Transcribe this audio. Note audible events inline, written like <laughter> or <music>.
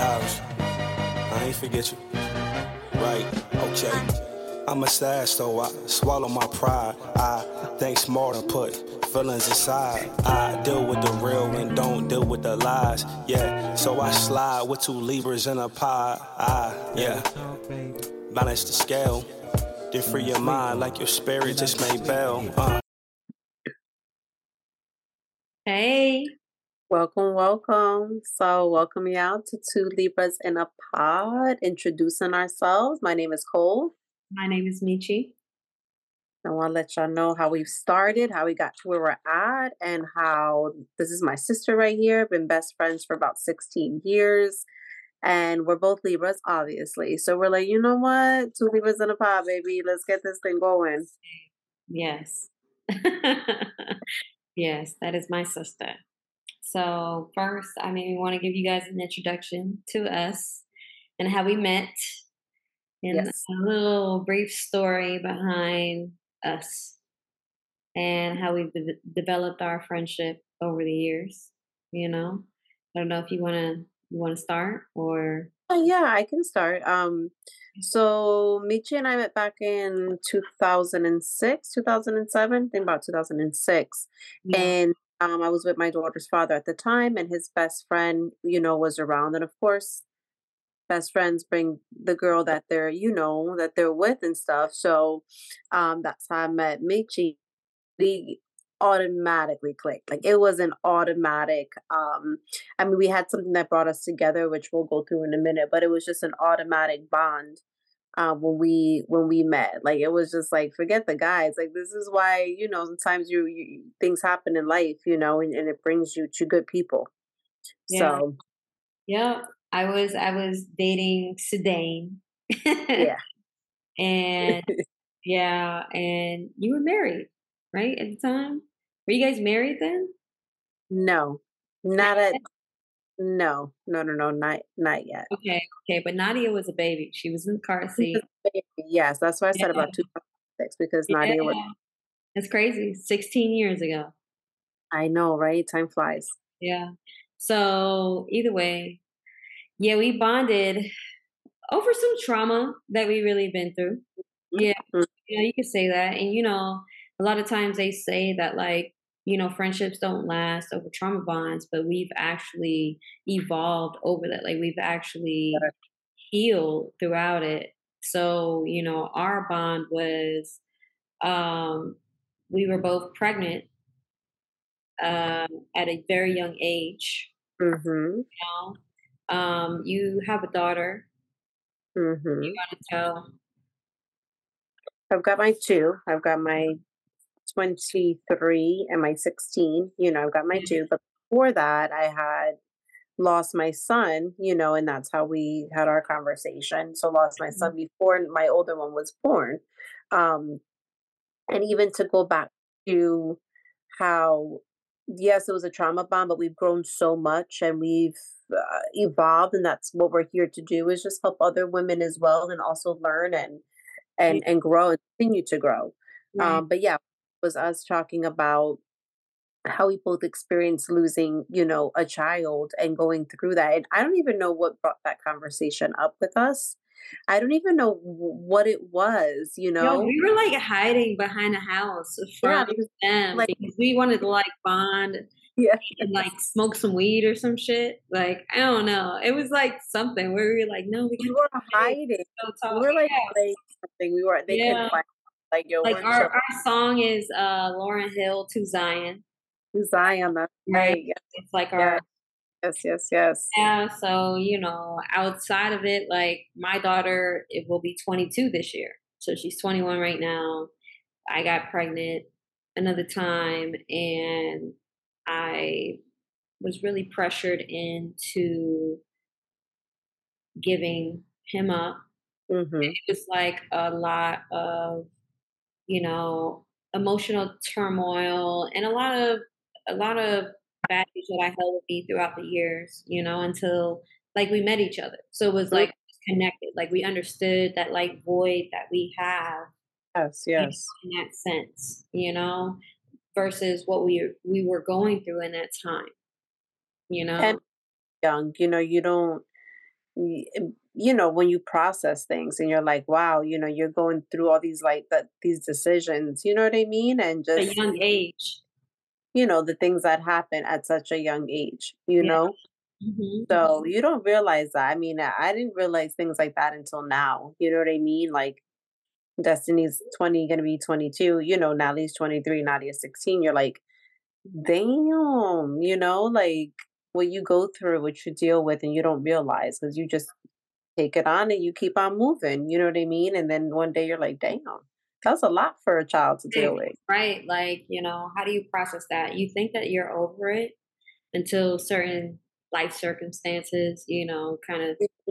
dollars. I ain't forget you. Right, okay. I'm a sad, so I swallow my pride. I think smart and put feelings aside. I deal with the real and don't deal with the lies. Yeah, so I slide with two Libras in a pie. I, yeah, balance the scale. Then free your mind like your spirit just made bail. Uh. Hey. Welcome, welcome. So, welcome y'all to Two Libras in a Pod. Introducing ourselves. My name is Cole. My name is Michi. I want to let y'all know how we've started, how we got to where we're at, and how this is my sister right here. Been best friends for about 16 years. And we're both Libras, obviously. So we're like, you know what? Two Libras in a pod, baby. Let's get this thing going. Yes. <laughs> yes, that is my sister. So, first, I mean, we want to give you guys an introduction to us and how we met and yes. a little brief story behind us and how we've de- developed our friendship over the years. You know, I don't know if you want to you want to start or uh, yeah i can start um so michi and i met back in 2006 2007 i think about 2006 yeah. and um, I was with my daughter's father at the time, and his best friend, you know, was around. And of course, best friends bring the girl that they're, you know, that they're with and stuff. So um, that's how I met Michi. We automatically clicked. Like it was an automatic. Um, I mean, we had something that brought us together, which we'll go through in a minute, but it was just an automatic bond um, when we when we met. Like it was just like forget the guys. Like this is why you know sometimes you, you things happen in life, you know, and, and it brings you to good people. Yeah. So yeah, I was I was dating Sedane. yeah, <laughs> and <laughs> yeah, and you were married, right at the time. Were you guys married then? No, not at no, no, no, no, not not yet. Okay, okay, but Nadia was a baby. She was in the car seat. Yes, that's why I said yeah. about 2006 because yeah. Nadia was. It's crazy. 16 years ago. I know, right? Time flies. Yeah. So either way, yeah, we bonded over some trauma that we really been through. Yeah, mm-hmm. you know, you could say that, and you know, a lot of times they say that like you know, friendships don't last over trauma bonds, but we've actually evolved over that. Like we've actually healed throughout it. So, you know, our bond was um we were both pregnant um at a very young age. Mm-hmm. You know? Um, you have a daughter. Mm-hmm. You want to tell? I've got my two. I've got my 23 and my 16, you know, I've got my mm-hmm. two. But before that, I had lost my son, you know, and that's how we had our conversation. So lost my son mm-hmm. before my older one was born. Um, and even to go back to how, yes, it was a trauma bond, but we've grown so much and we've uh, evolved, and that's what we're here to do is just help other women as well, and also learn and and and grow and continue to grow. Right. Um, but yeah, was us talking about how we both experienced losing, you know, a child and going through that. And I don't even know what brought that conversation up with us. I don't even know what it was, you know. Yo, we were like hiding behind a house from yeah, because, them like, because we wanted to like bond yeah. <laughs> and like smoke some weed or some shit. Like, I don't know. It was like something where we were like, no, we, we were hiding. We were like, yeah. like something. We were they yeah. couldn't find like yo, like our, our song is uh Lauryn Hill to Zion. To Zion, that's right. Yes. It's like our yes, yes, yes. Yeah. So you know, outside of it, like my daughter, it will be 22 this year, so she's 21 right now. I got pregnant another time, and I was really pressured into giving him up. Mm-hmm. It was like a lot of you know, emotional turmoil and a lot of a lot of baggage that I held with me throughout the years, you know, until like we met each other. So it was like connected, like we understood that like void that we have. Yes, yes. In that sense, you know, versus what we we were going through in that time. You know. And young, you know, you don't you know when you process things and you're like wow you know you're going through all these like that these decisions you know what i mean? And just a young age. you know the things that happen at such a young age you yeah. know? Mm-hmm. so you don't realize that. I mean i didn't realize things like that until now you know what i mean? Like destiny's 20 gonna be 22 you know nadia's 23 nadia's 16 you're like damn you know like what you go through what you deal with and you don't realize because you just take it on and you keep on moving. You know what I mean? And then one day you're like, damn, that's a lot for a child to deal with. Right. Like, you know, how do you process that? You think that you're over it until certain life circumstances, you know, kind of mm-hmm.